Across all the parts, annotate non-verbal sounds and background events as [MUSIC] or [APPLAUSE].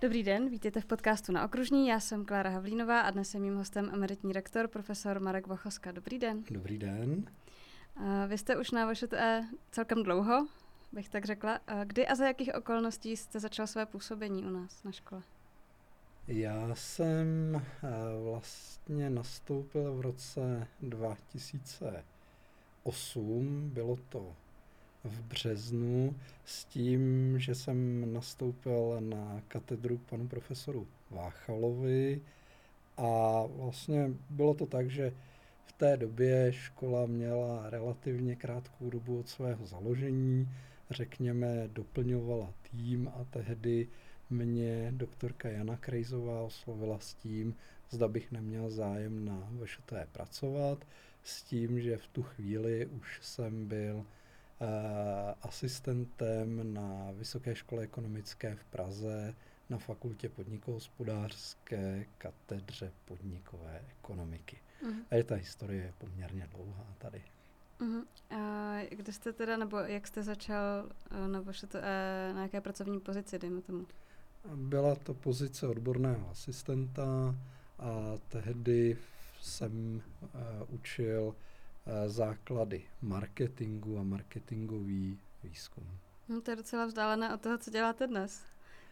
Dobrý den, vítejte v podcastu na Okružní. Já jsem Klára Havlínová a dnes je mým hostem emeritní rektor, profesor Marek Vachoska. Dobrý den. Dobrý den. vy jste už na VŠTE celkem dlouho, bych tak řekla. kdy a za jakých okolností jste začal své působení u nás na škole? Já jsem eh, vlastně nastoupil v roce 2008, bylo to v březnu, s tím, že jsem nastoupil na katedru k panu profesoru Váchalovi. A vlastně bylo to tak, že v té době škola měla relativně krátkou dobu od svého založení, řekněme, doplňovala tým a tehdy mě doktorka Jana Krejzová oslovila s tím, zda bych neměl zájem na VŠT pracovat, s tím, že v tu chvíli už jsem byl asistentem na Vysoké škole ekonomické v Praze na fakultě podnikohospodářské katedře podnikové ekonomiky. Uh-huh. A je ta historie poměrně dlouhá tady. Uh-huh. A kde jste teda, nebo jak jste začal, eh, nebo to, na jaké pracovní pozici, dejme tomu? Byla to pozice odborného asistenta a tehdy jsem uh, učil uh, základy marketingu a marketingový výzkum. No, to je docela vzdálené od toho, co děláte dnes.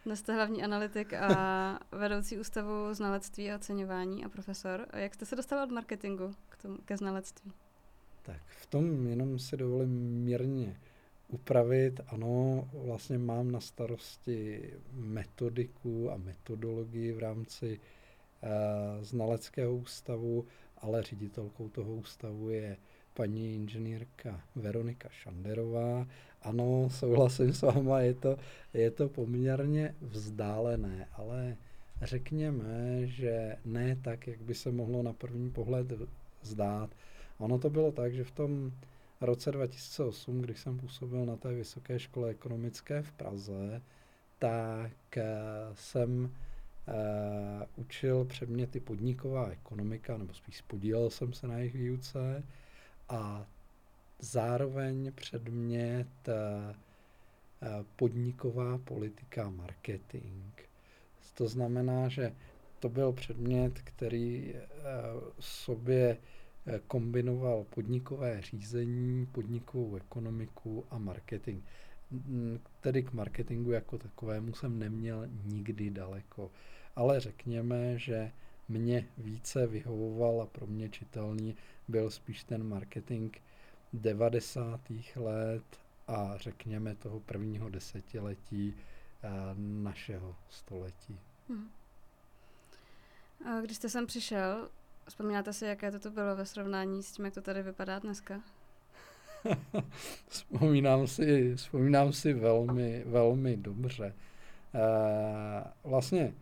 Dnes jste hlavní analytik a [LAUGHS] vedoucí ústavu znalectví a oceňování a profesor. Jak jste se dostal od marketingu k tomu, ke znalectví? Tak v tom jenom si dovolím mírně upravit. Ano, vlastně mám na starosti metodiku a metodologii v rámci uh, znaleckého ústavu, ale ředitelkou toho ústavu je paní inženýrka Veronika Šanderová. Ano, souhlasím s váma, je to, je to poměrně vzdálené, ale řekněme, že ne tak, jak by se mohlo na první pohled zdát. Ono to bylo tak, že v tom roce 2008, když jsem působil na té vysoké škole ekonomické v Praze, tak eh, jsem uh, učil předměty podniková ekonomika, nebo spíš podílel jsem se na jejich výuce a zároveň předmět uh, podniková politika marketing. To znamená, že to byl předmět, který uh, sobě Eh, kombinoval podnikové řízení, podnikovou ekonomiku a marketing. Tedy k marketingu jako takovému jsem neměl nikdy daleko. Ale řekněme, že mě více vyhovoval a pro mě čitelný byl spíš ten marketing 90. let a řekněme toho prvního desetiletí eh, našeho století. Hmm. Když jste sem přišel, Vzpomínáte si, jaké to, to bylo ve srovnání s tím, jak to tady vypadá dneska? [LAUGHS] vzpomínám, si, vzpomínám si velmi, velmi dobře. E, vlastně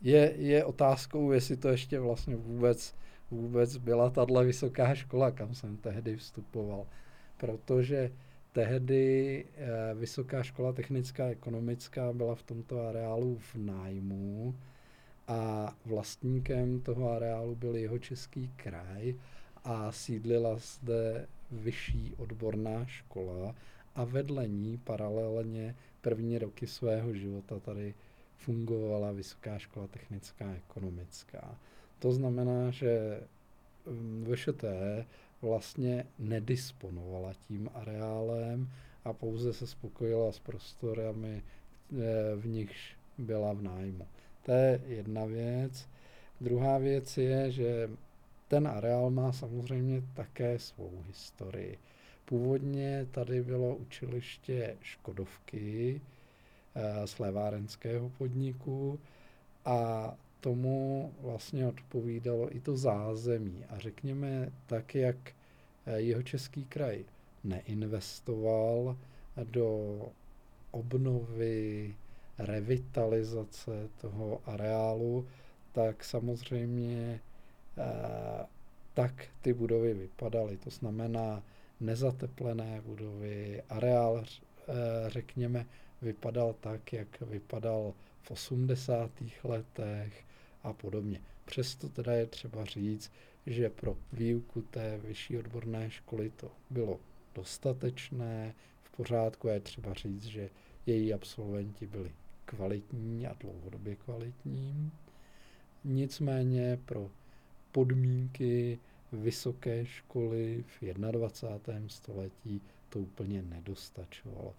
je, je otázkou, jestli to ještě vlastně vůbec, vůbec byla tahle vysoká škola, kam jsem tehdy vstupoval. Protože tehdy e, Vysoká škola technická a ekonomická byla v tomto areálu v nájmu a vlastníkem toho areálu byl jeho český kraj a sídlila zde vyšší odborná škola a vedle ní paralelně první roky svého života tady fungovala Vysoká škola technická a ekonomická. To znamená, že mm, VŠT vlastně nedisponovala tím areálem a pouze se spokojila s prostorami, eh, v nichž byla v nájmu. To je jedna věc. Druhá věc je, že ten areál má samozřejmě také svou historii. Původně tady bylo učiliště Škodovky e, z levárenského podniku a tomu vlastně odpovídalo i to zázemí. A řekněme tak, jak eh, jeho český kraj neinvestoval do obnovy revitalizace toho areálu, tak samozřejmě eh, tak ty budovy vypadaly. To znamená nezateplené budovy, areál, eh, řekněme, vypadal tak, jak vypadal v 80. letech a podobně. Přesto teda je třeba říct, že pro výuku té vyšší odborné školy to bylo dostatečné, v pořádku je třeba říct, že její absolventi byli kvalitní a dlouhodobě kvalitní. Nicméně pro podmínky vysoké školy v 21. století to úplně nedostačovalo.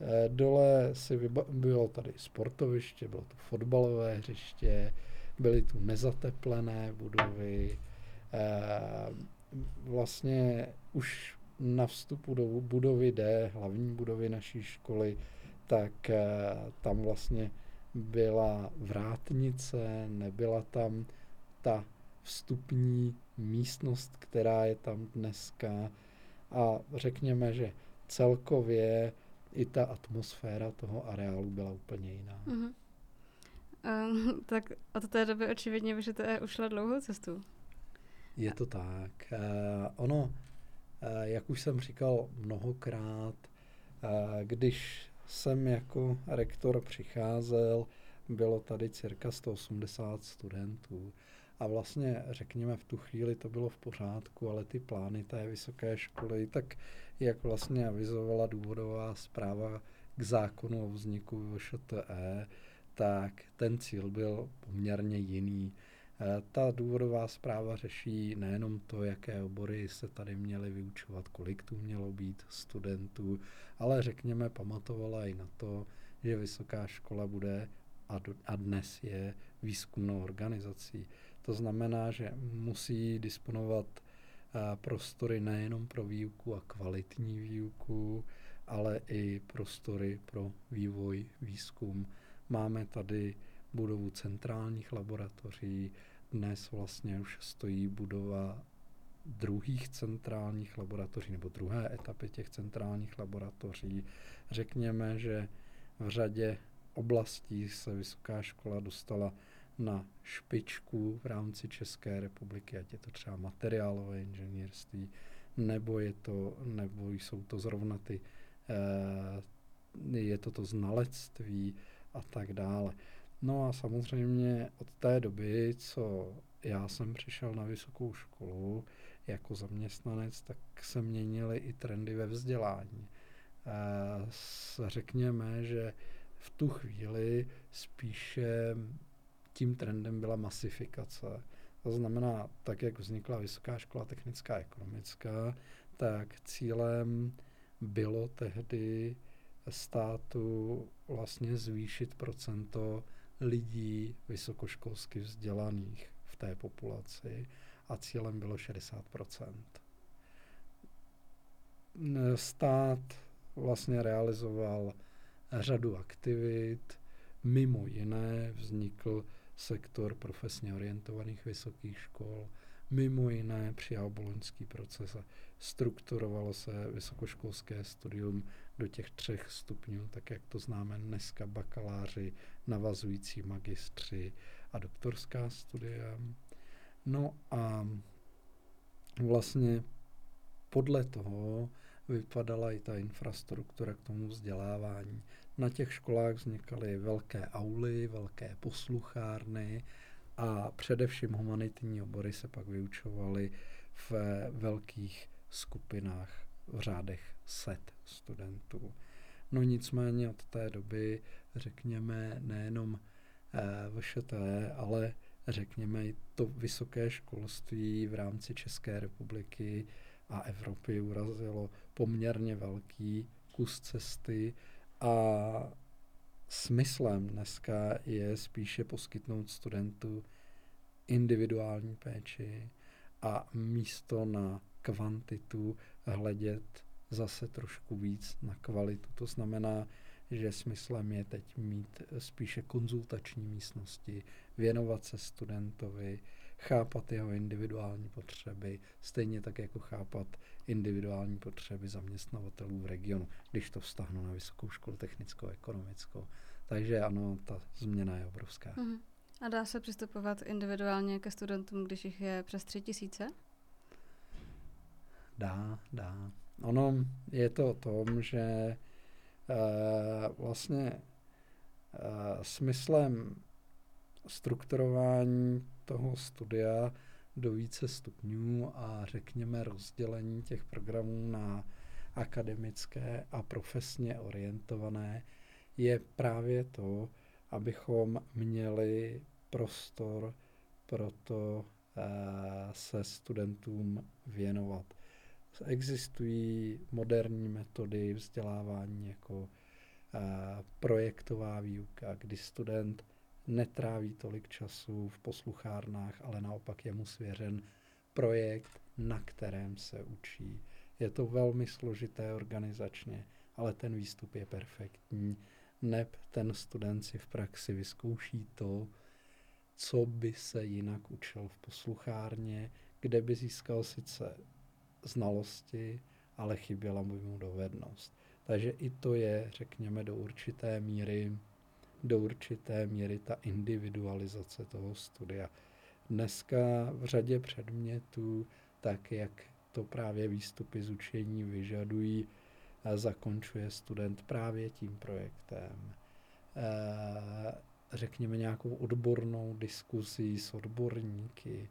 Eh, dole si bylo tady sportoviště, bylo tu fotbalové hřiště, byly tu nezateplené budovy. Eh, vlastně už na vstupu do budovy D, hlavní budovy naší školy, tak eh, tam vlastně byla vrátnice, nebyla tam ta vstupní místnost, která je tam dneska. A řekněme, že celkově i ta atmosféra toho areálu byla úplně jiná. Mm-hmm. Um, [LAUGHS] tak od té doby očividně vyžete ušla dlouhou cestu. Je to tak. Uh, ono, uh, jak už jsem říkal mnohokrát, uh, když jsem jako rektor přicházel, bylo tady cirka 180 studentů. A vlastně, řekněme, v tu chvíli to bylo v pořádku, ale ty plány té vysoké školy, tak jak vlastně avizovala důvodová zpráva k zákonu o vzniku VŠTE, tak ten cíl byl poměrně jiný. E, ta důvodová zpráva řeší nejenom to, jaké obory se tady měly vyučovat, kolik tu mělo být studentů, ale řekněme, pamatovala i na to, že vysoká škola bude a, do, a dnes je výzkumnou organizací. To znamená, že musí disponovat prostory nejenom pro výuku a kvalitní výuku, ale i prostory pro vývoj, výzkum. Máme tady budovu centrálních laboratoří, dnes vlastně už stojí budova druhých centrálních laboratoří nebo druhé etapy těch centrálních laboratoří. Řekněme, že v řadě oblastí se vysoká škola dostala na špičku v rámci České republiky, ať je to třeba materiálové inženýrství, nebo, je to, nebo jsou to zrovna ty, eh, je to to znalectví a tak dále. No a samozřejmě od té doby, co já jsem přišel na vysokou školu jako zaměstnanec, tak se měnily i trendy ve vzdělání. Eh, řekněme, že v tu chvíli spíše tím trendem byla masifikace. To znamená, tak jak vznikla Vysoká škola technická a ekonomická, tak cílem bylo tehdy státu vlastně zvýšit procento lidí vysokoškolsky vzdělaných v té populaci a cílem bylo 60% Stát vlastně realizoval řadu aktivit, mimo jiné vznikl sektor profesně orientovaných vysokých škol, mimo jiné přijal boloňský proces a strukturovalo se vysokoškolské studium do těch třech stupňů, tak jak to známe dneska, bakaláři, navazující magistři a doktorská studia. No a vlastně podle toho vypadala i ta infrastruktura k tomu vzdělávání. Na těch školách vznikaly velké auly, velké posluchárny a především humanitní obory se pak vyučovaly v velkých skupinách v řádech set studentů. No nicméně od té doby, řekněme, nejenom eh, VŠTE, ale řekněme i to vysoké školství v rámci České republiky a Evropy urazilo poměrně velký kus cesty a smyslem dneska je spíše poskytnout studentu individuální péči a místo na kvantitu hledět zase trošku víc na kvalitu. To znamená, že smyslem je teď mít spíše konzultační místnosti, věnovat se studentovi, chápat jeho individuální potřeby, stejně tak jako chápat individuální potřeby zaměstnavatelů v regionu, když to vztahnu na vysokou školu technickou, ekonomickou. Takže ano, ta změna je obrovská. Mm-hmm. A dá se přistupovat individuálně ke studentům, když jich je přes tři tisíce? Dá, dá. Ono je to o tom, že e, vlastně e, smyslem strukturování toho studia do více stupňů a řekněme rozdělení těch programů na akademické a profesně orientované je právě to, abychom měli prostor pro to eh, se studentům věnovat. Existují moderní metody vzdělávání jako eh, projektová výuka, kdy student netráví tolik času v posluchárnách, ale naopak je mu svěřen projekt, na kterém se učí. Je to velmi složité organizačně, ale ten výstup je perfektní. Neb ten student si v praxi vyzkouší to, co by se jinak učil v posluchárně, kde by získal sice znalosti, ale chyběla by mu dovednost. Takže i to je, řekněme, do určité míry, do určité míry ta individualizace toho studia. Dneska v řadě předmětů, tak jak to právě výstupy z učení vyžadují, zakončuje student právě tím projektem. Eh, řekněme nějakou odbornou diskusi s odborníky,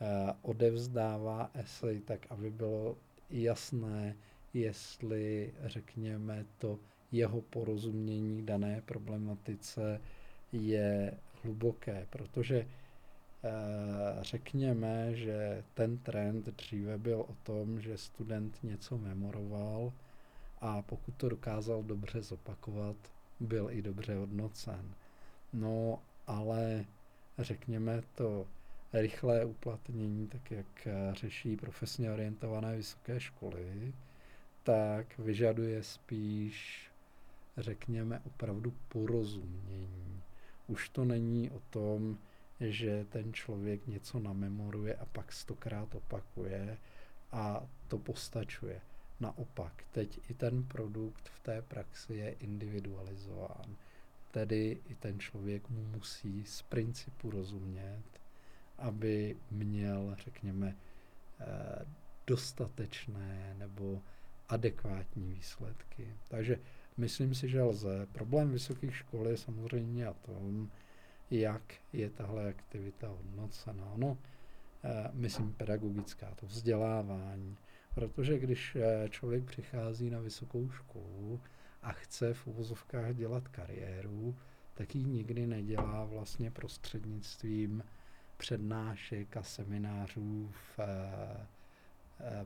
eh, odevzdává esej tak, aby bylo jasné, jestli, řekněme, to jeho porozumění dané problematice je hluboké, protože Eh, řekněme, že ten trend dříve byl o tom, že student něco memoroval a pokud to dokázal dobře zopakovat, byl i dobře hodnocen. No, ale řekněme to rychlé uplatnění, tak jak řeší profesně orientované vysoké školy, tak vyžaduje spíš, řekněme, opravdu porozumění. Už to není o tom, že ten člověk něco namemoruje a pak stokrát opakuje a to postačuje. Naopak, teď i ten produkt v té praxi je individualizován. Tedy i ten člověk mu musí z principu rozumět, aby měl, řekněme, eh, dostatečné nebo adekvátní výsledky. Takže myslím si, že lze. Problém vysokých škol je samozřejmě o tom, jak je tahle aktivita hodnocena. No, myslím pedagogická, to vzdělávání. Protože když eh, člověk přichází na vysokou školu a chce v uvozovkách dělat kariéru, tak ji nikdy nedělá vlastně prostřednictvím přednášek a seminářů v, eh,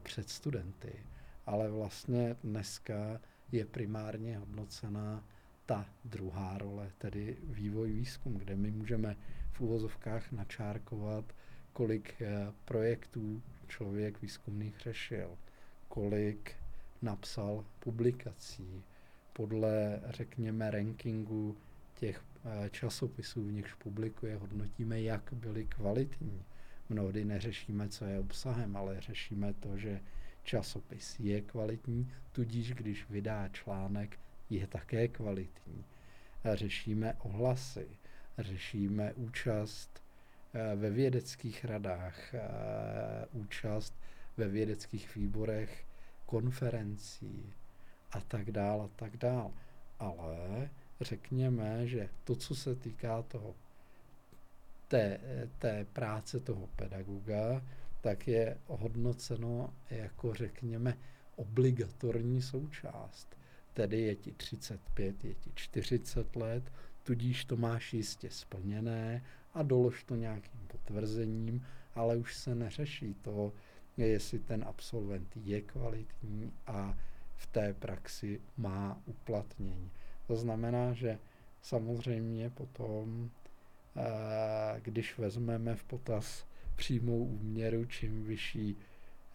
před studenty. Ale vlastně dneska je primárně hodnocena ta druhá role, tedy vývoj výzkum, kde my můžeme v úvozovkách načárkovat, kolik eh, projektů člověk výzkumných řešil, kolik napsal publikací, podle, řekněme, rankingu těch eh, časopisů, v nichž publikuje, hodnotíme, jak byly kvalitní. Mnohdy neřešíme, co je obsahem, ale řešíme to, že časopis je kvalitní, tudíž když vydá článek, je také kvalitní. Řešíme ohlasy, řešíme účast eh, ve vědeckých radách, eh, účast ve vědeckých výborech, konferencí a tak dál a tak dál. Ale řekněme, že to, co se týká toho té, té práce toho pedagoga, tak je hodnoceno jako, řekněme, obligatorní součást tedy je ti 35, je ti 40 let, tudíž to máš jistě splněné a dolož to nějakým potvrzením, ale už se neřeší to, jestli ten absolvent je kvalitní a v té praxi má uplatnění. To znamená, že samozřejmě potom, eh, když vezmeme v potaz přímou úměru, čím vyšší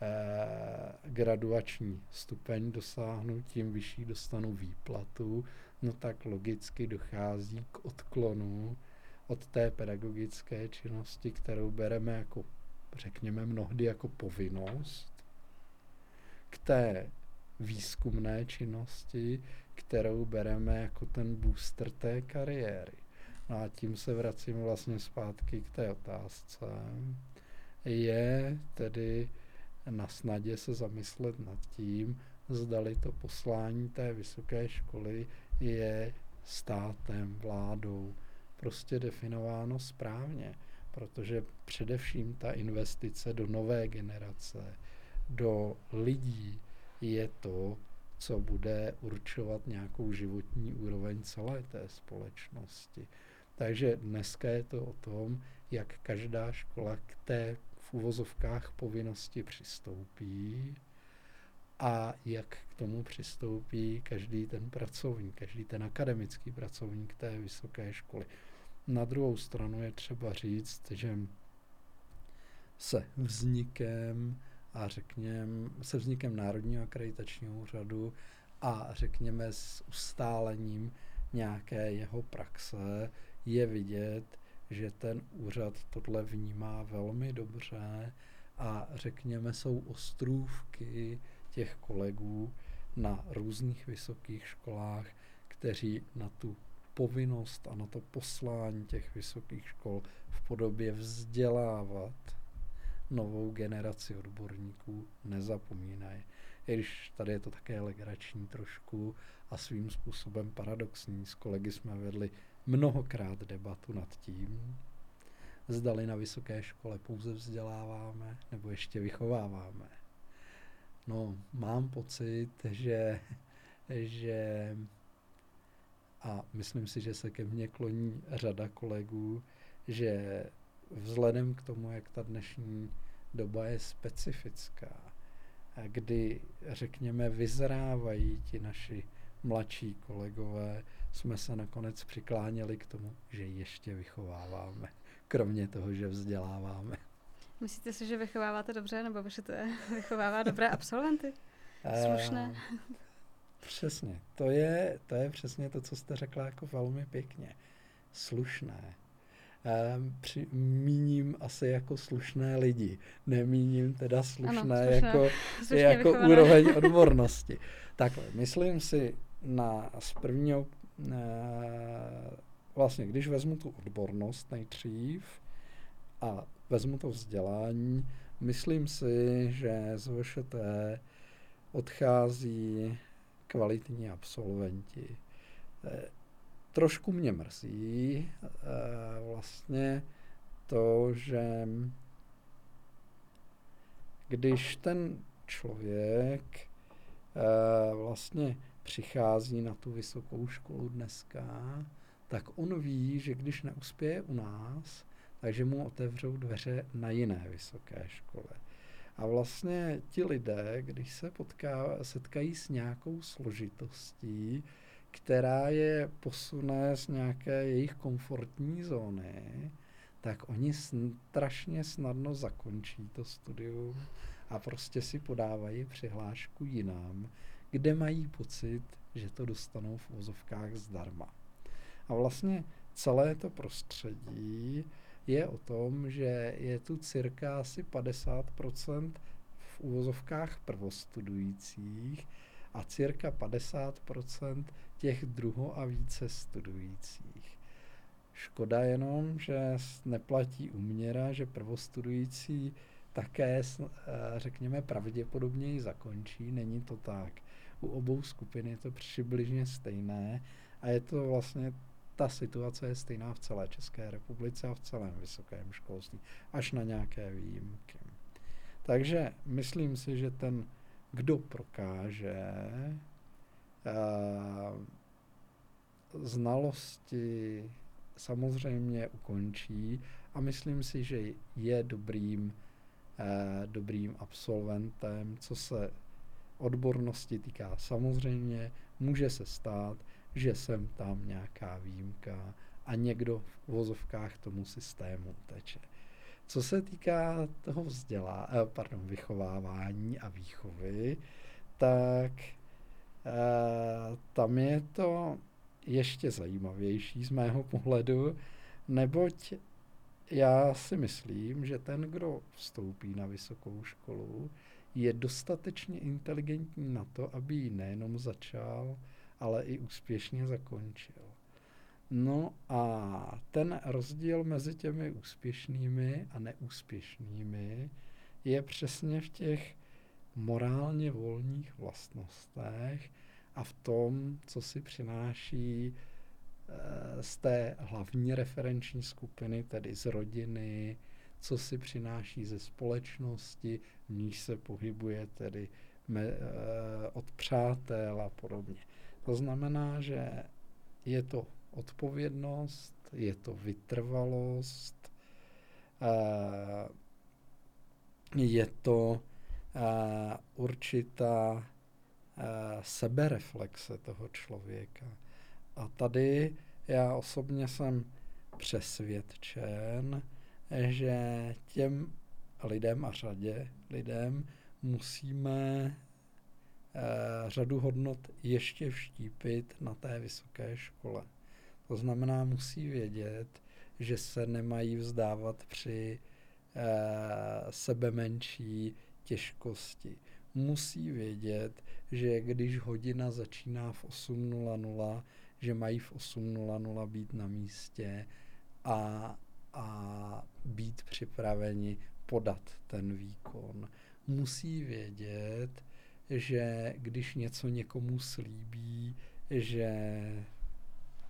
Eh, graduační stupeň dosáhnu, tím vyšší dostanu výplatu, no tak logicky dochází k odklonu od té pedagogické činnosti, kterou bereme jako, řekněme, mnohdy jako povinnost, k té výzkumné činnosti, kterou bereme jako ten booster té kariéry. No a tím se vracím vlastně zpátky k té otázce. Je tedy na snadě se zamyslet nad tím, zdali to poslání té vysoké školy je státem, vládou prostě definováno správně, protože především ta investice do nové generace, do lidí je to, co bude určovat nějakou životní úroveň celé té společnosti. Takže dneska je to o tom, jak každá škola k té uvozovkách povinnosti přistoupí a jak k tomu přistoupí každý ten pracovník, každý ten akademický pracovník té vysoké školy. Na druhou stranu je třeba říct, že se vznikem a řekněme se vznikem Národního akreditačního úřadu a řekněme s ustálením nějaké jeho praxe je vidět, že ten úřad tohle vnímá velmi dobře a řekněme jsou ostrůvky těch kolegů na různých vysokých školách, kteří na tu povinnost a na to poslání těch vysokých škol v podobě vzdělávat novou generaci odborníků nezapomínají. I když tady je to také legrační trošku a svým způsobem paradoxní. S kolegy jsme vedli mnohokrát debatu nad tím, zdali na vysoké škole pouze vzděláváme nebo ještě vychováváme. No, mám pocit, že, že a myslím si, že se ke mně kloní řada kolegů, že vzhledem k tomu, jak ta dnešní doba je specifická, kdy, řekněme, vyzrávají ti naši mladší kolegové, jsme se nakonec přikláněli k tomu, že ještě vychováváme, kromě toho, že vzděláváme. Myslíte si, že vychováváte dobře, nebo že to je, [LAUGHS] vychovává dobré absolventy? Slušné? Uh, přesně. To je, to je přesně to, co jste řekla jako velmi pěkně. Slušné. Um, při, míním asi jako slušné lidi. Nemíním teda slušné, ano, slušné. jako, jako úroveň [LAUGHS] odbornosti. Takhle, myslím si na z prvního, uh, vlastně když vezmu tu odbornost nejdřív a vezmu to vzdělání, myslím si, že z VŠT odchází kvalitní absolventi. Eh, trošku mě mrzí eh, vlastně to, že když ten člověk eh, vlastně přichází na tu vysokou školu dneska, tak on ví, že když neuspěje u nás, takže mu otevřou dveře na jiné vysoké škole. A vlastně ti lidé, když se potká, setkají s nějakou složitostí, která je posune z nějaké jejich komfortní zóny, tak oni strašně snadno zakončí to studium a prostě si podávají přihlášku jinam, kde mají pocit, že to dostanou v úzovkách zdarma. A vlastně celé to prostředí je o tom, že je tu cirka asi 50% v úvozovkách prvostudujících a cirka 50% těch druho a více studujících. Škoda jenom, že neplatí uměra, že prvostudující také, eh, řekněme, pravděpodobněji zakončí. Není to tak. U obou skupin je to přibližně stejné a je to vlastně ta situace je stejná v celé České republice a v celém vysokém školství, až na nějaké výjimky. Takže myslím si, že ten, kdo prokáže uh, znalosti, samozřejmě ukončí a myslím si, že je dobrým, uh, dobrým absolventem, co se odbornosti týká. Samozřejmě může se stát, že jsem tam nějaká výjimka a někdo v uvozovkách tomu systému teče. Co se týká toho vzdělá, eh, pardon, vychovávání a výchovy, tak eh, tam je to ještě zajímavější z mého pohledu, neboť já si myslím, že ten, kdo vstoupí na vysokou školu, je dostatečně inteligentní na to, aby ji nejenom začal, ale i úspěšně zakončil. No a ten rozdíl mezi těmi úspěšnými a neúspěšnými je přesně v těch morálně volných vlastnostech a v tom, co si přináší eh, z té hlavní referenční skupiny, tedy z rodiny, co si přináší ze společnosti, v níž se pohybuje tedy me, eh, od přátel a podobně. To znamená, že je to odpovědnost, je to vytrvalost, eh, je to eh, určitá sebereflexe toho člověka. A tady já osobně jsem přesvědčen, že těm lidem a řadě lidem musíme eh, řadu hodnot ještě vštípit na té vysoké škole. To znamená, musí vědět, že se nemají vzdávat při eh, sebe menší těžkosti. Musí vědět, že když hodina začíná v 8.00, že mají v 8.00 být na místě a, a být připraveni podat ten výkon. Musí vědět, že když něco někomu slíbí, že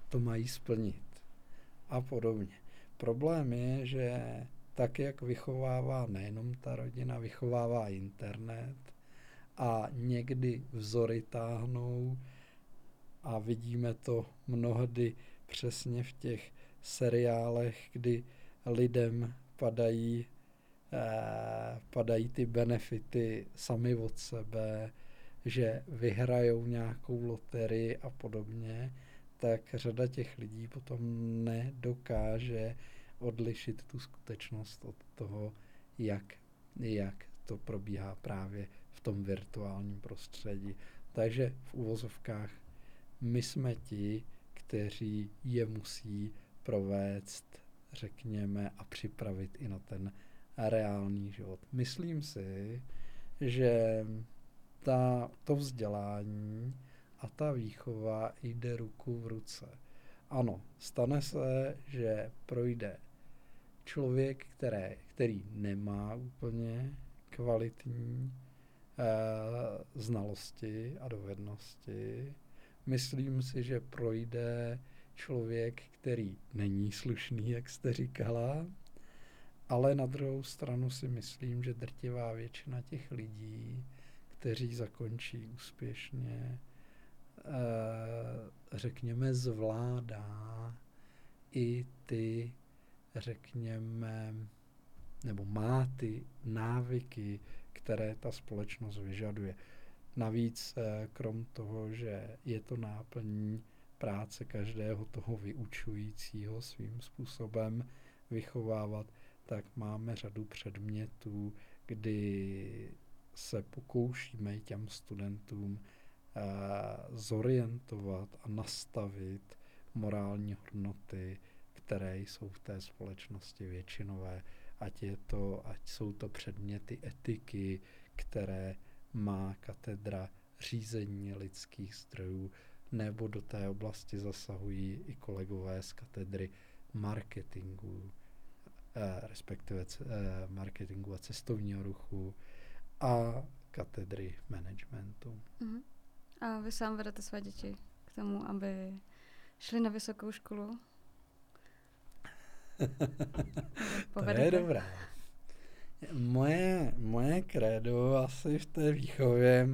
to mají splnit a podobně. Problém je, že tak, jak vychovává nejenom ta rodina, vychovává internet a někdy vzory táhnou a vidíme to mnohdy přesně v těch seriálech, kdy lidem padají, eh, padají ty benefity sami od sebe, že vyhrajou nějakou loterii a podobně, tak řada těch lidí potom nedokáže odlišit tu skutečnost od toho, jak, jak to probíhá právě v tom virtuálním prostředí. Takže v uvozovkách my jsme ti, kteří je musí provést, řekněme, a připravit i na ten reálný život. Myslím si, že ta, to vzdělání a ta výchova jde ruku v ruce. Ano, stane se, že projde člověk, které, který nemá úplně kvalitní eh, znalosti a dovednosti, Myslím si, že projde člověk, který není slušný, jak jste říkala, ale na druhou stranu si myslím, že drtivá většina těch lidí, kteří zakončí úspěšně, eh, řekněme, zvládá i ty, řekněme, nebo má ty návyky, které ta společnost vyžaduje. Navíc eh, krom toho, že je to náplní práce každého toho vyučujícího svým způsobem vychovávat, tak máme řadu předmětů, kdy se pokoušíme těm studentům uh, zorientovat a nastavit morální hodnoty, které jsou v té společnosti většinové, ať, je to, ať jsou to předměty etiky, které má katedra řízení lidských zdrojů, nebo do té oblasti zasahují i kolegové z katedry marketingu, eh, respektive eh, marketingu a cestovního ruchu a katedry managementu. Uh-huh. A vy sám vedete své děti k tomu, aby šli na vysokou školu? [LAUGHS] to je dobré. Moje, moje krédo asi v té výchově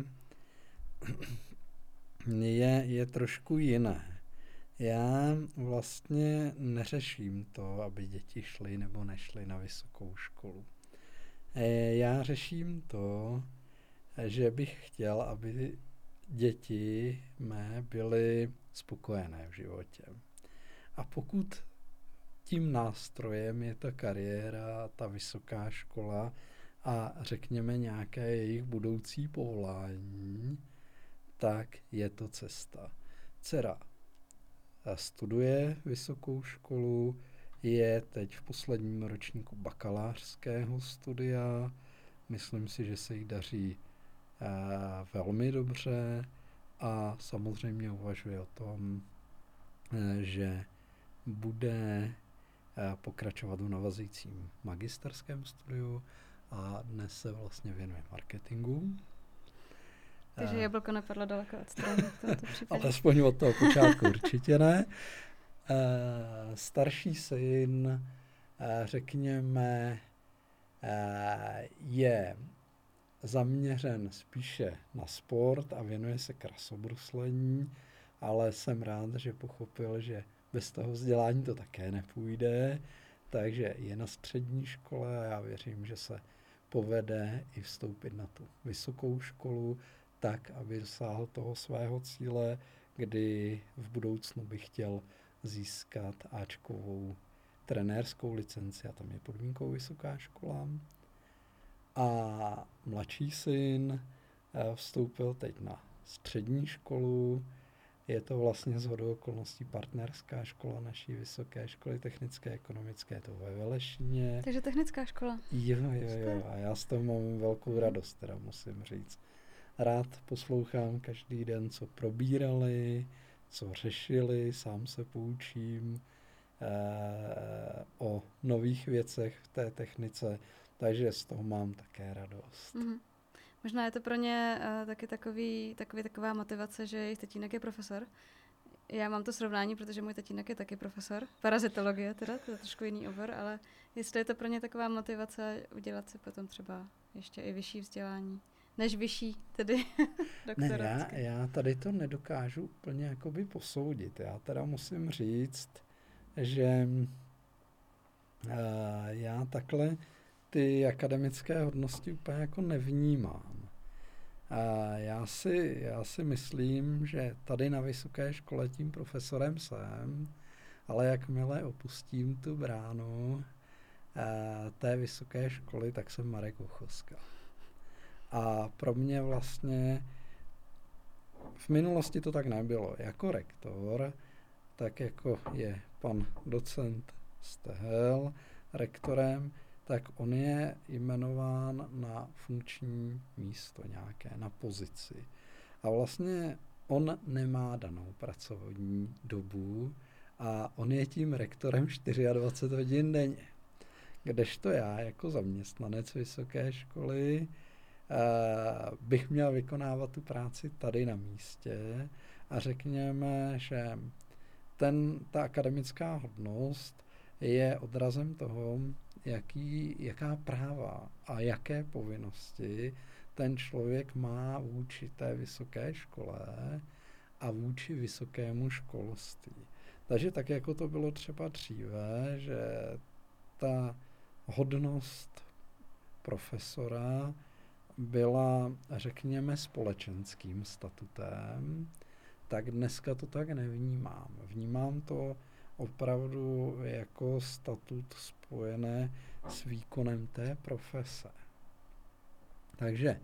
je, je trošku jiné. Já vlastně neřeším to, aby děti šly nebo nešly na vysokou školu. E, já řeším to, že bych chtěl, aby děti mé byly spokojené v životě. A pokud tím nástrojem je ta kariéra, ta vysoká škola a řekněme nějaké jejich budoucí povolání, tak je to cesta. Dcera studuje vysokou školu, je teď v posledním ročníku bakalářského studia. Myslím si, že se jí daří uh, velmi dobře a samozřejmě uvažuje o tom, uh, že bude pokračovat v navazujícím magisterském studiu a dnes se vlastně věnuje marketingu. Takže jablko nepadlo daleko od strany v tomto případě. [LAUGHS] Alespoň od toho počátku určitě ne. Starší syn, řekněme, je zaměřen spíše na sport a věnuje se krasobruslení, ale jsem rád, že pochopil, že bez toho vzdělání to také nepůjde, takže je na střední škole a já věřím, že se povede i vstoupit na tu vysokou školu, tak, aby dosáhl toho svého cíle, kdy v budoucnu bych chtěl získat Ačkovou trenérskou licenci a tam je podmínkou vysoká škola. A mladší syn eh, vstoupil teď na střední školu, je to vlastně z hodou okolností partnerská škola naší vysoké školy technické, ekonomické, to ve Velešíně. Takže technická škola. Jo, jo, jo. A já z toho mám velkou radost, teda musím říct. Rád poslouchám každý den, co probírali, co řešili, sám se poučím eh, o nových věcech v té technice, takže z toho mám také radost. Mm-hmm. Možná je to pro ně uh, taky takový, takový, taková motivace, že jejich tatínek je profesor. Já mám to srovnání, protože můj tatínek je taky profesor. Parazitologie teda, to je trošku jiný obor, ale jestli je to pro ně taková motivace udělat si potom třeba ještě i vyšší vzdělání. Než vyšší, tedy [LAUGHS] Ne, já, já tady to nedokážu úplně jakoby posoudit. Já teda musím říct, že uh, já takhle ty akademické hodnosti úplně jako nevnímám. A já si, já si myslím, že tady na vysoké škole tím profesorem jsem, ale jakmile opustím tu bránu eh, té vysoké školy, tak jsem Marek Uchoska. A pro mě vlastně v minulosti to tak nebylo. Jako rektor, tak jako je pan docent Stehel rektorem, tak on je jmenován na funkční místo nějaké, na pozici. A vlastně on nemá danou pracovní dobu a on je tím rektorem 24 hodin denně. Kdežto já jako zaměstnanec vysoké školy bych měl vykonávat tu práci tady na místě a řekněme, že ten, ta akademická hodnost je odrazem toho, jaký, jaká práva a jaké povinnosti ten člověk má vůči té vysoké škole a vůči vysokému školství. Takže tak, jako to bylo třeba dříve, že ta hodnost profesora byla, řekněme, společenským statutem, tak dneska to tak nevnímám. Vnímám to opravdu jako statut spojené s výkonem té profese. Takže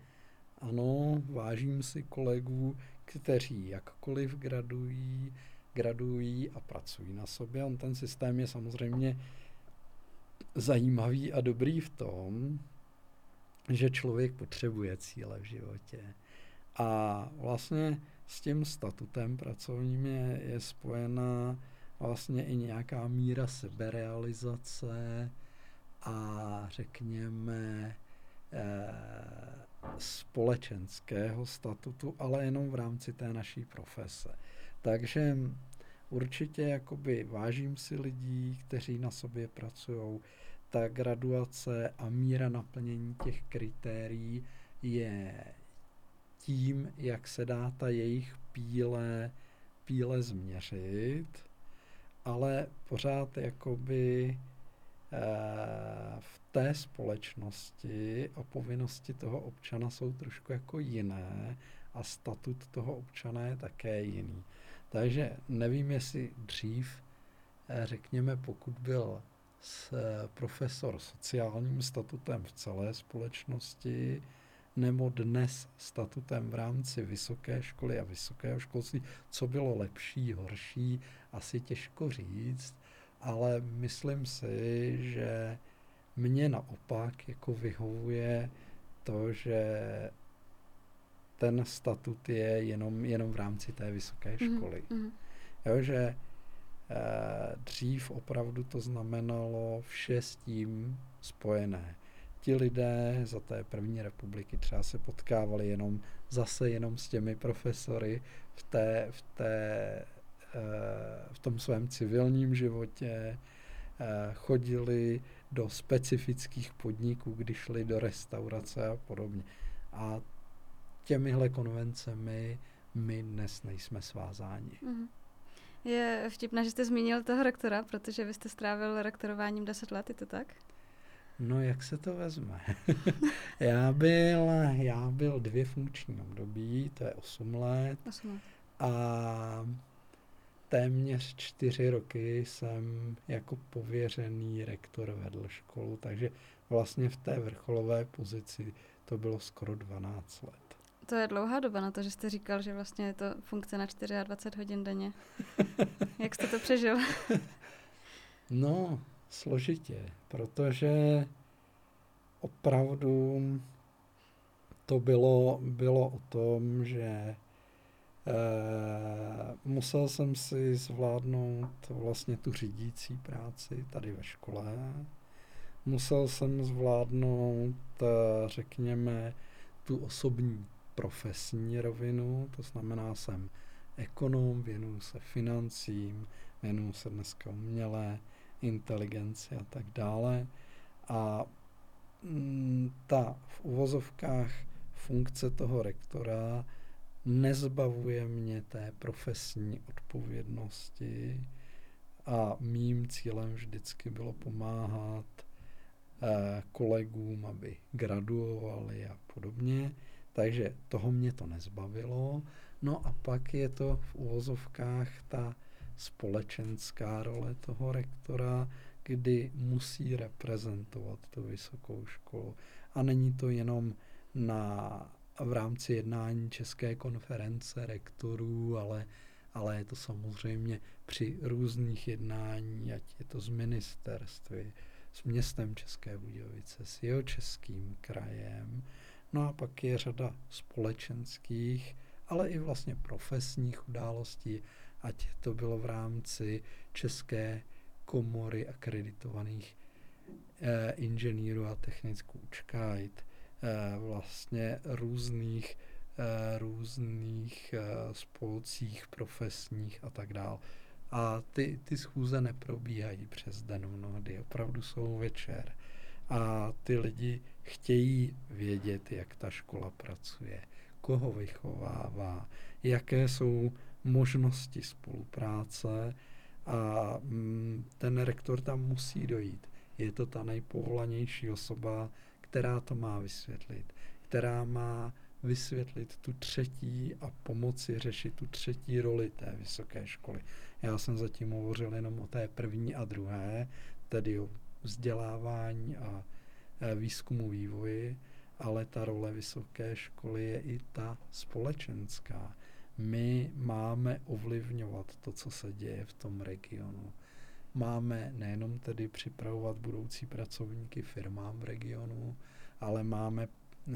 ano, vážím si kolegů, kteří jakkoliv gradují, gradují a pracují na sobě. On ten systém je samozřejmě zajímavý a dobrý v tom, že člověk potřebuje cíle v životě. A vlastně s tím statutem pracovním je, je spojena vlastně i nějaká míra seberealizace a řekněme eh, společenského statutu, ale jenom v rámci té naší profese. Takže určitě jakoby vážím si lidí, kteří na sobě pracují. Ta graduace a míra naplnění těch kritérií je tím, jak se dá ta jejich píle, píle změřit ale pořád jakoby eh, v té společnosti a povinnosti toho občana jsou trošku jako jiné a statut toho občana je také jiný. Takže nevím, jestli dřív, eh, řekněme, pokud byl profesor sociálním statutem v celé společnosti, nebo dnes statutem v rámci vysoké školy a vysokého školství, co bylo lepší, horší, asi těžko říct, ale myslím si, že mně naopak jako vyhovuje to, že ten statut je jenom, jenom v rámci té vysoké mhm, školy. Mm-hmm. Jo, že dřív opravdu to znamenalo vše s tím spojené ti lidé za té první republiky třeba se potkávali jenom zase jenom s těmi profesory v, té, v, té, eh, v tom svém civilním životě, eh, chodili do specifických podniků, když šli do restaurace a podobně. A těmihle konvencemi my dnes nejsme svázáni. Mm. Je vtipné, že jste zmínil toho rektora, protože vy jste strávil rektorováním 10 let, je to tak? No, jak se to vezme? [LAUGHS] já, byl, já byl dvě funkční období, to je 8 let. 8 let. A téměř čtyři roky jsem jako pověřený rektor vedl školu, takže vlastně v té vrcholové pozici to bylo skoro 12 let. To je dlouhá doba na to, že jste říkal, že vlastně je to funkce na 24 hodin denně. [LAUGHS] Jak jste to přežil? [LAUGHS] no, složitě, protože opravdu to bylo, bylo o tom, že Eh, musel jsem si zvládnout vlastně tu řídící práci tady ve škole. Musel jsem zvládnout, eh, řekněme, tu osobní profesní rovinu, to znamená, jsem ekonom, věnuju se financím, věnuju se dneska umělé inteligenci a tak dále. A mm, ta v uvozovkách funkce toho rektora nezbavuje mě té profesní odpovědnosti a mým cílem vždycky bylo pomáhat eh, kolegům, aby graduovali a podobně. Takže toho mě to nezbavilo. No a pak je to v uvozovkách ta společenská role toho rektora, kdy musí reprezentovat tu vysokou školu. A není to jenom na v rámci jednání České konference rektorů, ale, ale je to samozřejmě při různých jednání, ať je to z ministerství, s městem České Budějovice, s jeho českým krajem. No a pak je řada společenských, ale i vlastně profesních událostí, ať to bylo v rámci České komory akreditovaných eh, inženýrů a technicků ČKAIT, Eh, vlastně různých eh, různých eh, spolcích profesních a tak dále. A ty, ty schůze neprobíhají přes den mnohdy, opravdu jsou večer. A ty lidi chtějí vědět, jak ta škola pracuje, koho vychovává, jaké jsou možnosti spolupráce a mm, ten rektor tam musí dojít. Je to ta nejpovolanější osoba, která to má vysvětlit, která má vysvětlit tu třetí a pomoci řešit tu třetí roli té vysoké školy. Já jsem zatím hovořil jenom o té první a druhé, tedy o vzdělávání a e, výzkumu vývoji, ale ta role vysoké školy je i ta společenská. My máme ovlivňovat to, co se děje v tom regionu. Máme nejenom tedy připravovat budoucí pracovníky firmám v regionu, ale máme uh,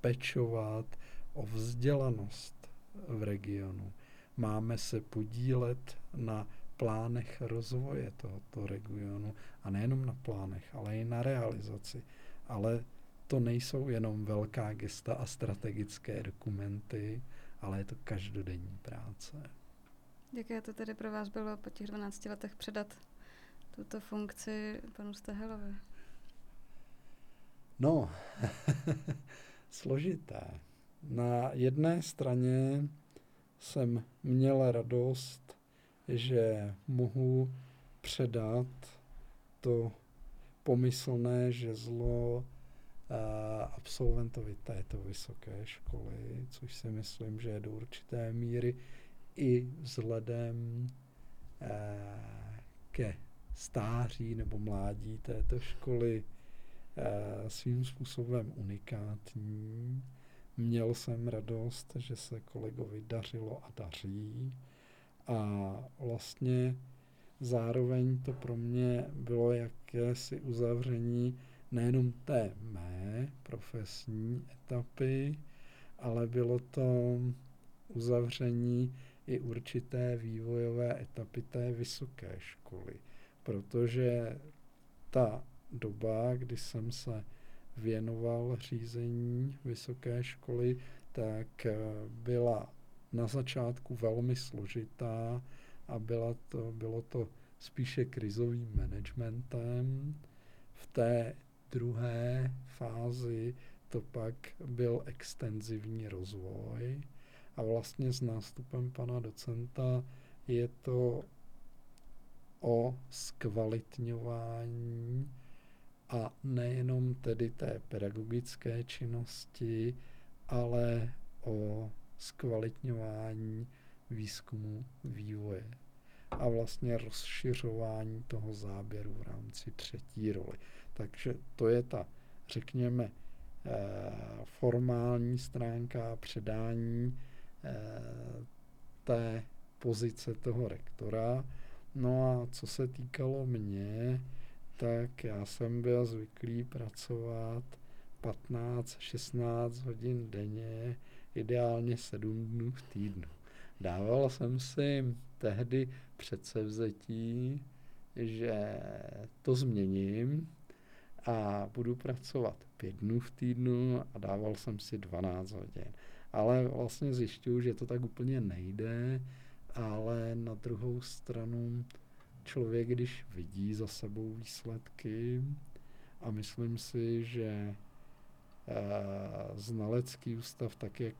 pečovat o vzdělanost v regionu. Máme se podílet na plánech rozvoje tohoto regionu a nejenom na plánech, ale i na realizaci. Ale to nejsou jenom velká gesta a strategické dokumenty, ale je to každodenní práce. Jaké to tedy pro vás bylo po těch 12 letech předat tuto funkci panu Stehelovi? No, [LAUGHS] složité. Na jedné straně jsem měl radost, že mohu předat to pomyslné žezlo absolventovi této vysoké školy, což si myslím, že je do určité míry i vzhledem eh, ke stáří nebo mládí této školy eh, svým způsobem unikátní. Měl jsem radost, že se kolegovi dařilo a daří. A vlastně zároveň to pro mě bylo jakési uzavření nejenom té mé profesní etapy, ale bylo to uzavření i určité vývojové etapy té vysoké školy, protože ta doba, kdy jsem se věnoval řízení vysoké školy, tak eh, byla na začátku velmi složitá a byla to, bylo to spíše krizovým managementem. V té druhé fázi to pak byl extenzivní rozvoj a vlastně s nástupem pana docenta je to o zkvalitňování a nejenom tedy té pedagogické činnosti, ale o zkvalitňování výzkumu vývoje a vlastně rozšiřování toho záběru v rámci třetí roli. Takže to je ta, řekněme, eh, formální stránka předání eh, té pozice toho rektora. No a co se týkalo mě, tak já jsem byl zvyklý pracovat 15-16 hodin denně, ideálně 7 dnů v týdnu. Dával jsem si tehdy předsevzetí, že to změním a budu pracovat pět dnů v týdnu a dával jsem si 12 hodin. Ale vlastně zjišťuju, že to tak úplně nejde, ale na druhou stranu člověk, když vidí za sebou výsledky a myslím si, že znalecký ústav, tak jak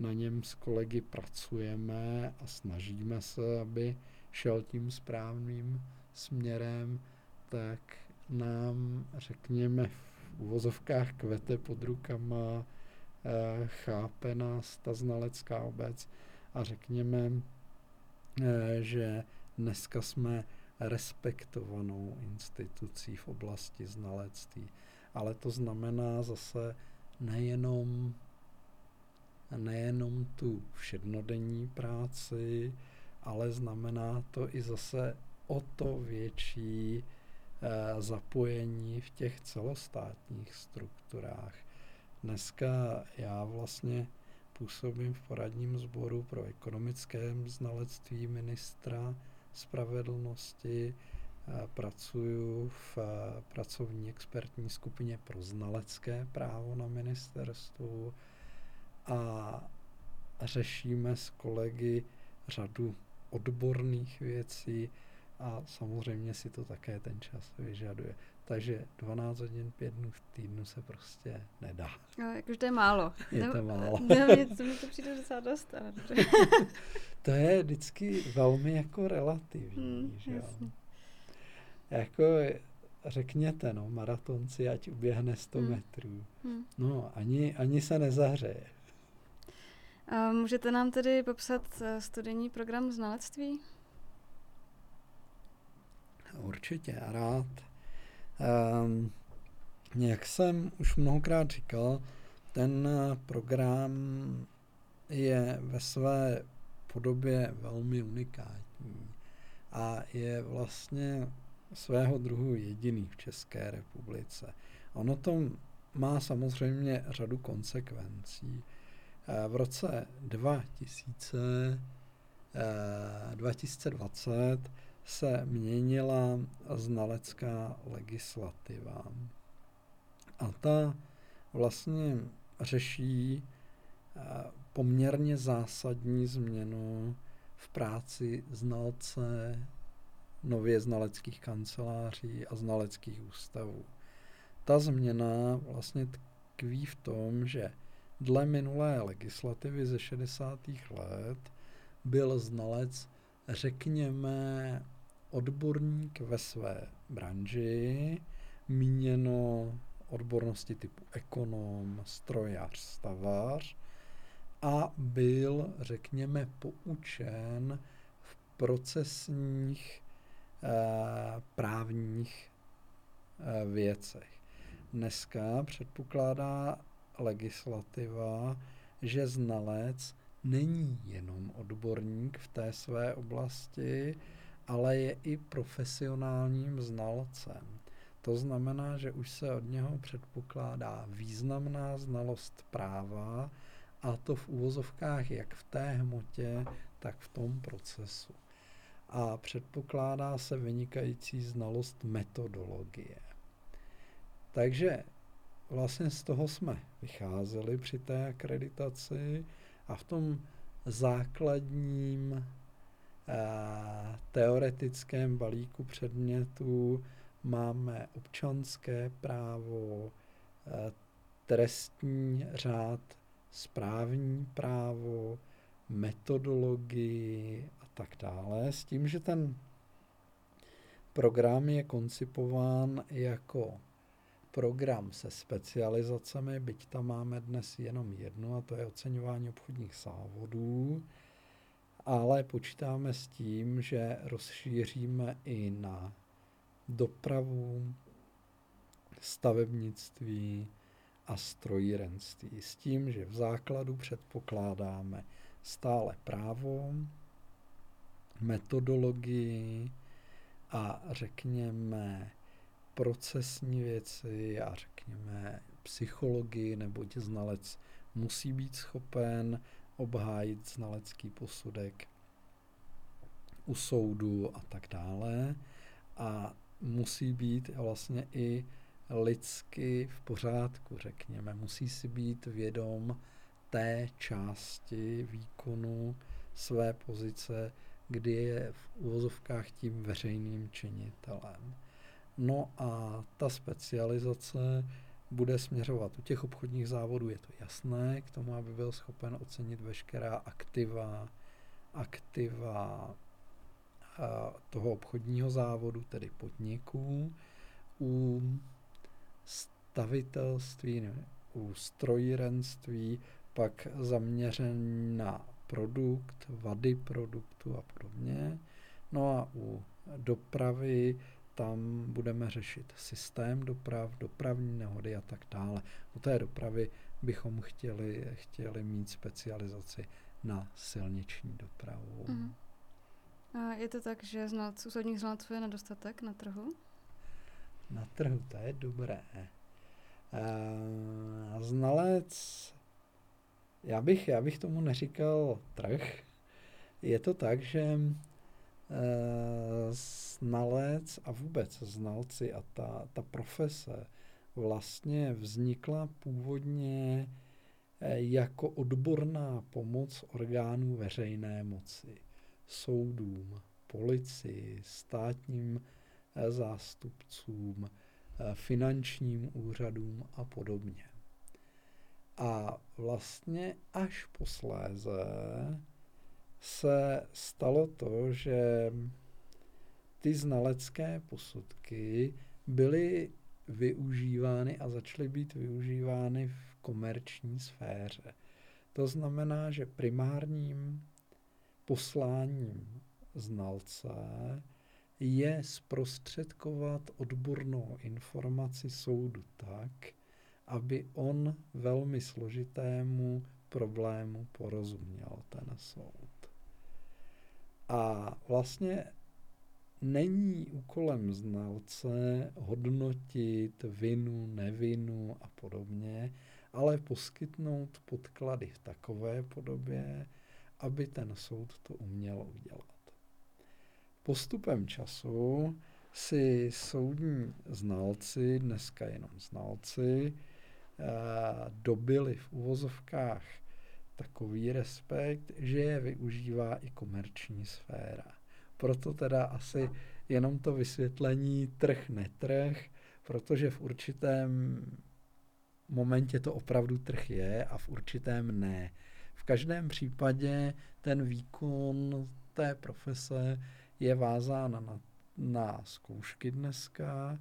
na něm s kolegy pracujeme a snažíme se, aby šel tím správným směrem, tak nám, řekněme, v uvozovkách kvete pod rukama, chápe nás ta znalecká obec a řekněme, eh, že dneska jsme respektovanou institucí v oblasti znalectví. Ale to znamená zase nejenom nejenom tu všednodenní práci, ale znamená to i zase o to větší eh, zapojení v těch celostátních strukturách. Dneska já vlastně působím v poradním sboru pro ekonomické znalectví ministra spravedlnosti, pracuju v eh, pracovní expertní skupině pro znalecké právo na ministerstvu, a řešíme s kolegy řadu odborných věcí a samozřejmě si to také ten čas vyžaduje. Takže 12 hodin, 5 dnů v týdnu se prostě nedá. No, jakože to je málo. Je to málo. [LAUGHS] Ne, mě, to, mě to přijde docela dost, [LAUGHS] to je vždycky velmi jako relativní, hmm, že jo. Jako řekněte, no, maratonci, ať uběhne 100 hmm. metrů. Hmm. No, ani, ani se nezahřeje. A můžete nám tedy popsat eh, studijní program znalectví? Určitě, rád. Um, jak jsem už mnohokrát říkal, ten program je ve své podobě velmi unikátní a je vlastně svého druhu jediný v České republice. Ono to má samozřejmě řadu konsekvencí. Eh, v roce 2000, 2020 eh, se měnila znalecká legislativa. A ta vlastně řeší eh, poměrně zásadní změnu v práci znalce, nově znaleckých kanceláří a znaleckých ústavů. Ta změna vlastně tkví v tom, že Dle minulé legislativy ze 60. let byl znalec, řekněme, odborník ve své branži, míněno odbornosti typu ekonom, strojař, stavař a byl, řekněme, poučen v procesních právních eh, věcech. Dneska předpokládá legislativa, že znalec není jenom odborník v té své oblasti, ale je i profesionálním znalcem. To znamená, že už se od něho předpokládá významná znalost práva, a to v úvozovkách jak v té hmotě, tak v tom procesu. A předpokládá se vynikající znalost metodologie. Takže vlastně z toho jsme vycházeli při té akreditaci a v tom základním eh, teoretickém balíku předmětů máme občanské právo, eh, trestní řád, správní právo, metodologii tak dále, s tím, že ten program je koncipován jako program se specializacemi, byť tam máme dnes jenom jednu, a to je oceňování obchodních závodů, ale počítáme s tím, že rozšíříme i na dopravu, stavebnictví a strojírenství. S tím, že v základu předpokládáme stále právo, metodologii a řekněme procesní věci a řekněme psychologii, neboť znalec musí být schopen obhájit znalecký posudek u soudu a tak dále. A musí být vlastně i lidsky v pořádku, řekněme. Musí si být vědom té části výkonu své pozice, kdy je v uvozovkách tím veřejným činitelem. No a ta specializace bude směřovat u těch obchodních závodů, je to jasné, k tomu, aby byl schopen ocenit veškerá aktiva, aktiva toho obchodního závodu, tedy podniků, u stavitelství, u strojírenství, pak zaměřen na produkt, vady produktu a podobně. No a u dopravy tam budeme řešit systém doprav, dopravní nehody a tak dále. U té dopravy bychom chtěli, chtěli mít specializaci na silniční dopravu. Mm. A je to tak, že znalců, soudních znalců je nedostatek na trhu? Na trhu, to je dobré. A znalec, já bych, já bych tomu neříkal trh. Je to tak, že znalec a vůbec znalci a ta, ta profese vlastně vznikla původně eh, jako odborná pomoc orgánů veřejné moci, soudům, policii, státním eh, zástupcům, finančním úřadům a podobně. A vlastně až posléze se stalo to, že ty znalecké posudky byly využívány a začaly být využívány v komerční sféře. To znamená, že primárním posláním znalce je zprostředkovat odbornou informaci soudu tak, aby on velmi složitému problému porozuměl ten soud. A vlastně není úkolem znalce hodnotit vinu, nevinu a podobně, ale poskytnout podklady v takové podobě, aby ten soud to uměl udělat. Postupem času si soudní znalci, dneska jenom znalci, dobili v uvozovkách takový respekt, že je využívá i komerční sféra. Proto teda asi jenom to vysvětlení trh netrh, protože v určitém momentě to opravdu trh je a v určitém ne. V každém případě ten výkon té profese je vázán na, na zkoušky dneska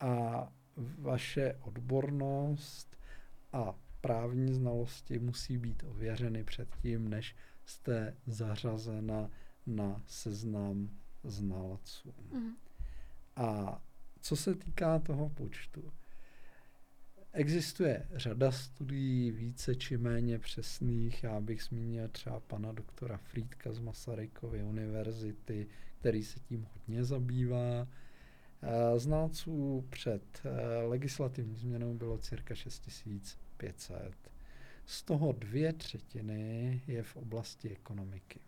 a vaše odbornost a právní znalosti musí být ověřeny předtím, než jste zařazena na seznam znalců. Mm. A co se týká toho počtu, existuje řada studií více či méně přesných. Já bych zmínil třeba pana doktora Frýdka z Masarykovy univerzity, který se tím hodně zabývá. Eh, znalců před eh, legislativní změnou bylo cirka 6500. Z toho dvě třetiny je v oblasti ekonomiky.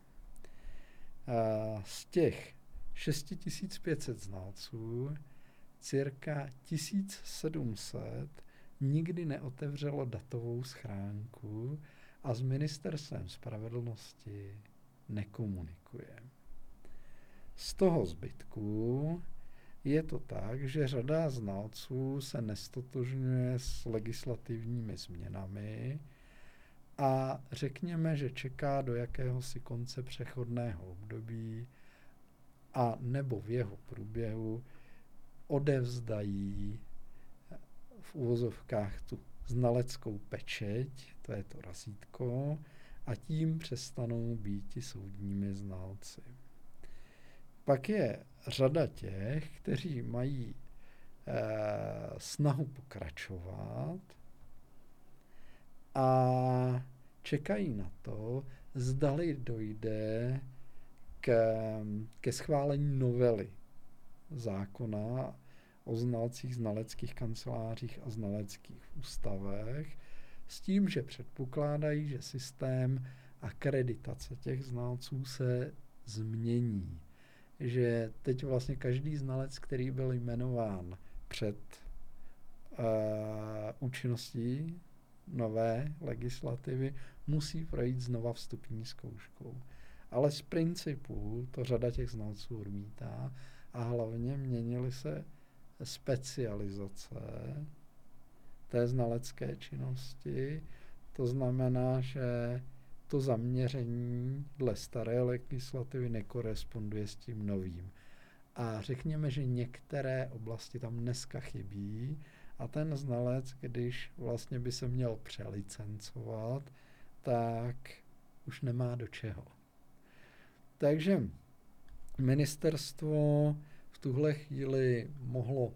Z těch 6500 znalců cirka 1700 nikdy neotevřelo datovou schránku a s ministerstvem spravedlnosti nekomunikuje. Z toho zbytku je to tak, že řada znalců se nestotožňuje s legislativními změnami a řekněme, že čeká do jakéhosi konce přechodného období a nebo v jeho průběhu odevzdají v úvozovkách tu znaleckou pečeť, to je to razítko, a tím přestanou být soudními znalci. Pak je řada těch, kteří mají e, snahu pokračovat a čekají na to, zdali dojde k, ke schválení novely zákona o znalcích, znaleckých kancelářích a znaleckých ústavech, s tím, že předpokládají, že systém akreditace těch znalců se změní. Že teď vlastně každý znalec, který byl jmenován před uh, účinností nové legislativy, musí projít znova vstupní zkouškou. Ale z principu to řada těch znalců odmítá a hlavně měnily se specializace té znalecké činnosti. To znamená, že to zaměření dle staré legislativy nekoresponduje s tím novým. A řekněme, že některé oblasti tam dneska chybí a ten znalec, když vlastně by se měl přelicencovat, tak už nemá do čeho. Takže ministerstvo v tuhle chvíli mohlo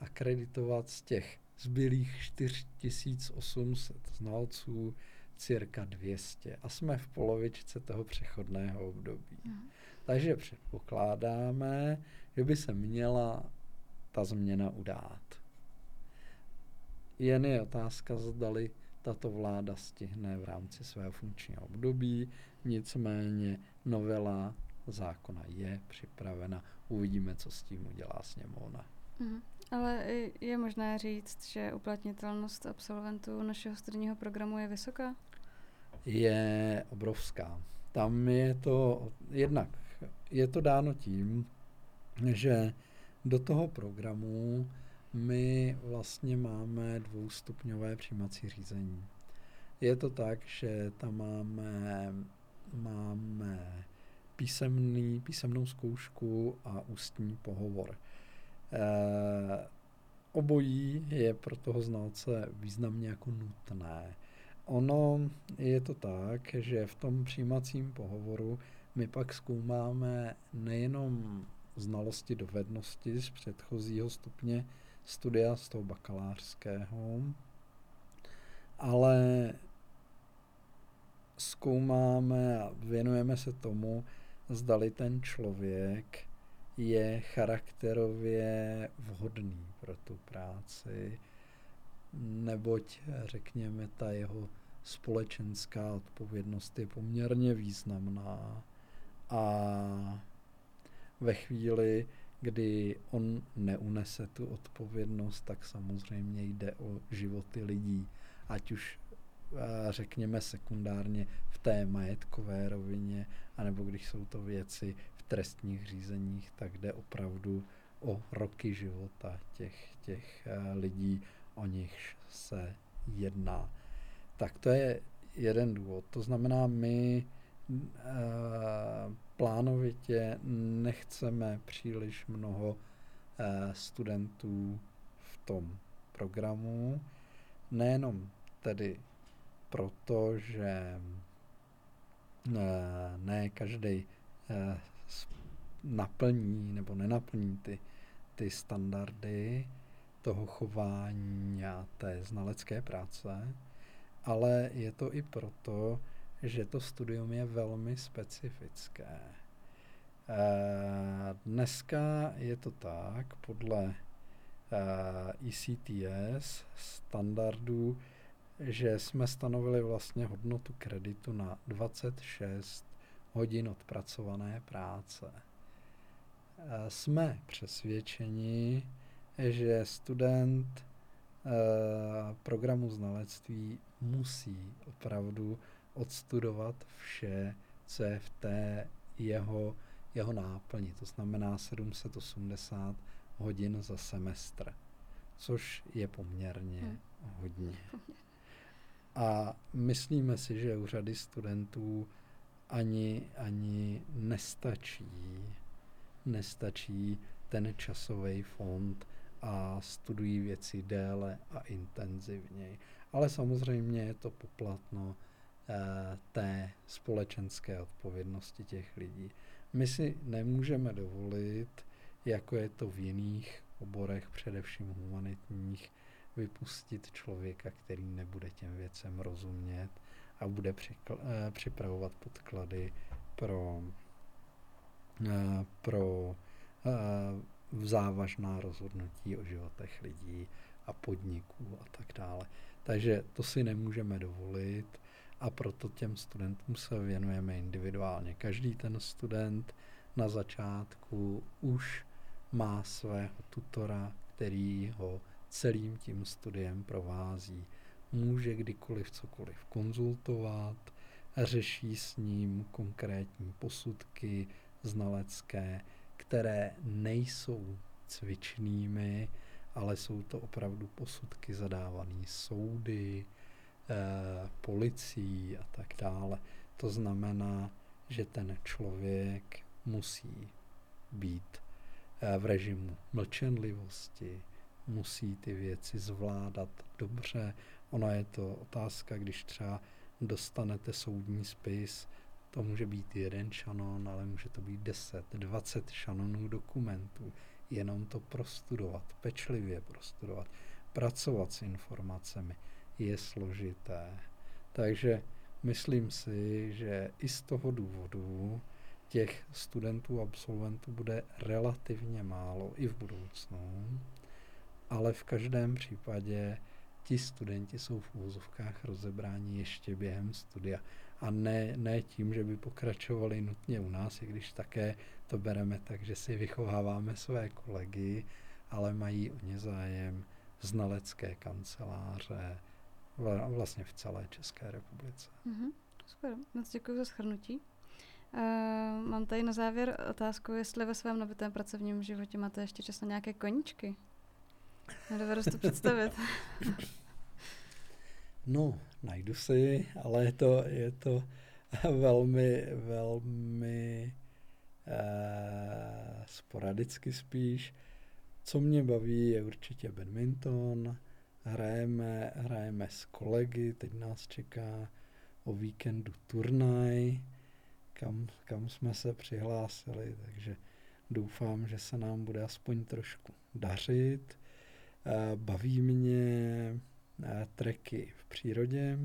akreditovat z těch zbylých 4800 znalců cirka 200 a jsme v polovičce toho přechodného období. Mm. Takže předpokládáme, že by se měla ta změna udát. Jen je otázka, zdali tato vláda stihne v rámci svého funkčního období, nicméně novela zákona je připravena. Uvidíme, co s tím udělá sněmovna. Mm. Ale je možné říct, že uplatnitelnost absolventů našeho studijního programu je vysoká? Je obrovská. Tam je to jednak, je to dáno tím, že do toho programu my vlastně máme dvoustupňové přijímací řízení. Je to tak, že tam máme, máme písemný, písemnou zkoušku a ústní pohovor. Eh, obojí je pro toho znalce významně jako nutné. Ono je to tak, že v tom přijímacím pohovoru my pak zkoumáme nejenom znalosti, dovednosti z předchozího stupně studia, z toho bakalářského, ale zkoumáme a věnujeme se tomu, zdali ten člověk je charakterově vhodný pro tu práci, neboť, řekněme, ta jeho společenská odpovědnost je poměrně významná. A ve chvíli, kdy on neunese tu odpovědnost, tak samozřejmě jde o životy lidí, ať už řekněme sekundárně v té majetkové rovině, anebo když jsou to věci trestních řízeních, tak jde opravdu o roky života těch, těch eh, lidí, o nich se jedná. Tak to je jeden důvod. To znamená, my e, plánovitě nechceme příliš mnoho e, studentů v tom programu, nejenom tedy proto, že e, ne každý naplní nebo nenaplní ty, ty standardy toho chování a té znalecké práce, ale je to i proto, že to studium je velmi specifické. Eh, dneska je to tak, podle ECTS eh, standardů, že jsme stanovili vlastně hodnotu kreditu na 26 hodin odpracované práce. Eh, jsme přesvědčeni, že student eh, programu znalectví musí opravdu odstudovat vše, co je v té jeho, jeho náplni, to znamená 780 hodin za semestr, což je poměrně hmm. hodně. [LAUGHS] A myslíme si, že u řady studentů ani, ani nestačí, nestačí ten časový fond a studují věci déle a intenzivněji. Ale samozřejmě je to poplatno eh, té společenské odpovědnosti těch lidí. My si nemůžeme dovolit, jako je to v jiných oborech, především humanitních, vypustit člověka, který nebude těm věcem rozumět a bude přikl- eh, připravovat podklady pro, eh, pro závažná rozhodnutí o životech lidí a podniků a tak dále. Takže to si nemůžeme dovolit a proto těm studentům se věnujeme individuálně. Každý ten student na začátku už má svého tutora, který ho celým tím studiem provází. Může kdykoliv cokoliv konzultovat, řeší s ním konkrétní posudky znalecké, které nejsou cvičnými, ale jsou to opravdu posudky zadávané soudy, eh, policií a tak dále. To znamená, že ten člověk musí být eh, v režimu mlčenlivosti, musí ty věci zvládat dobře. Ona je to otázka, když třeba dostanete soudní spis, to může být jeden šanon, ale může to být 10, 20 šanonů dokumentů. Jenom to prostudovat, pečlivě prostudovat, pracovat s informacemi je složité. Takže myslím si, že i z toho důvodu těch studentů, absolventů bude relativně málo i v budoucnu ale v každém případě ti studenti jsou v úzovkách rozebráni ještě během studia. A ne, ne tím, že by pokračovali nutně u nás, i když také to bereme tak, že si vychováváme své kolegy, ale mají o ně zájem znalecké kanceláře vlastně v celé České republice. Mm-hmm. Super, moc děkuji za shrnutí. Uh, mám tady na závěr otázku, jestli ve svém nabitém pracovním životě máte ještě čas na nějaké koníčky? Nedovedu si to představit. [LAUGHS] No, najdu si, ale je to, je to [LAUGHS] velmi, velmi eh, sporadicky spíš. Co mě baví, je určitě badminton. Hrajeme, hrajeme s kolegy, teď nás čeká o víkendu turnaj, kam, kam jsme se přihlásili, takže doufám, že se nám bude aspoň trošku dařit. Eh, baví mě treky v přírodě,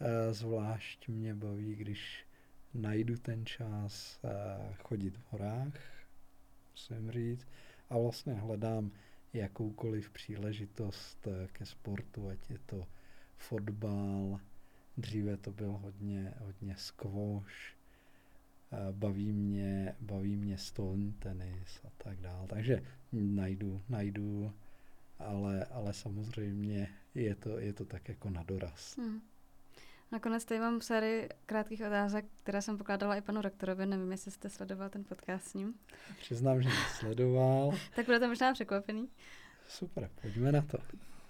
eh, zvlášť mě baví, když najdu ten čas chodit v horách, musím říct, a vlastně hledám jakoukoliv příležitost ke sportu, ať je to fotbal, dříve to byl hodně, hodně squash, baví mě, baví mě stolní tenis a tak dále. Takže najdu, najdu, ale, ale samozřejmě je to, je to tak jako na doraz. Hmm. Nakonec tady mám sérii krátkých otázek, které jsem pokládala i panu rektorovi. Nevím, jestli jste sledoval ten podcast s ním. Přiznám, že sledoval. [LAUGHS] tak budete možná překvapený. Super, pojďme na to.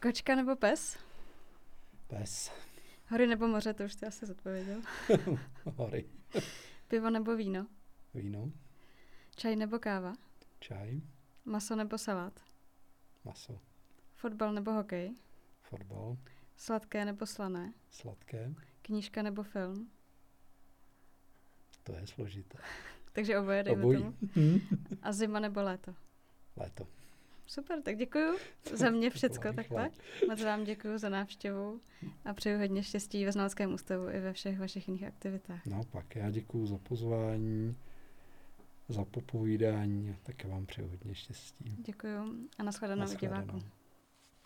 Kočka nebo pes? Pes. Hory nebo moře, to už jste asi zodpověděl. [LAUGHS] Hory. Pivo nebo víno? Víno. Čaj nebo káva? Čaj. Maso nebo salát? Maso. Fotbal nebo hokej? Fotbal. Sladké nebo slané? Sladké. Knížka nebo film? To je složité. [LAUGHS] Takže oboje, dejme Obojí. tomu. A zima nebo léto? Léto. Super, tak děkuji za mě [LAUGHS] všecko takhle. Moc vám děkuji za návštěvu a přeju hodně štěstí ve Znaleckém ústavu i ve všech vašich jiných aktivitách. No pak já děkuji za pozvání, za popovídání a také vám přeju hodně štěstí. Děkuji a nashledanou, nashledanou. divákům.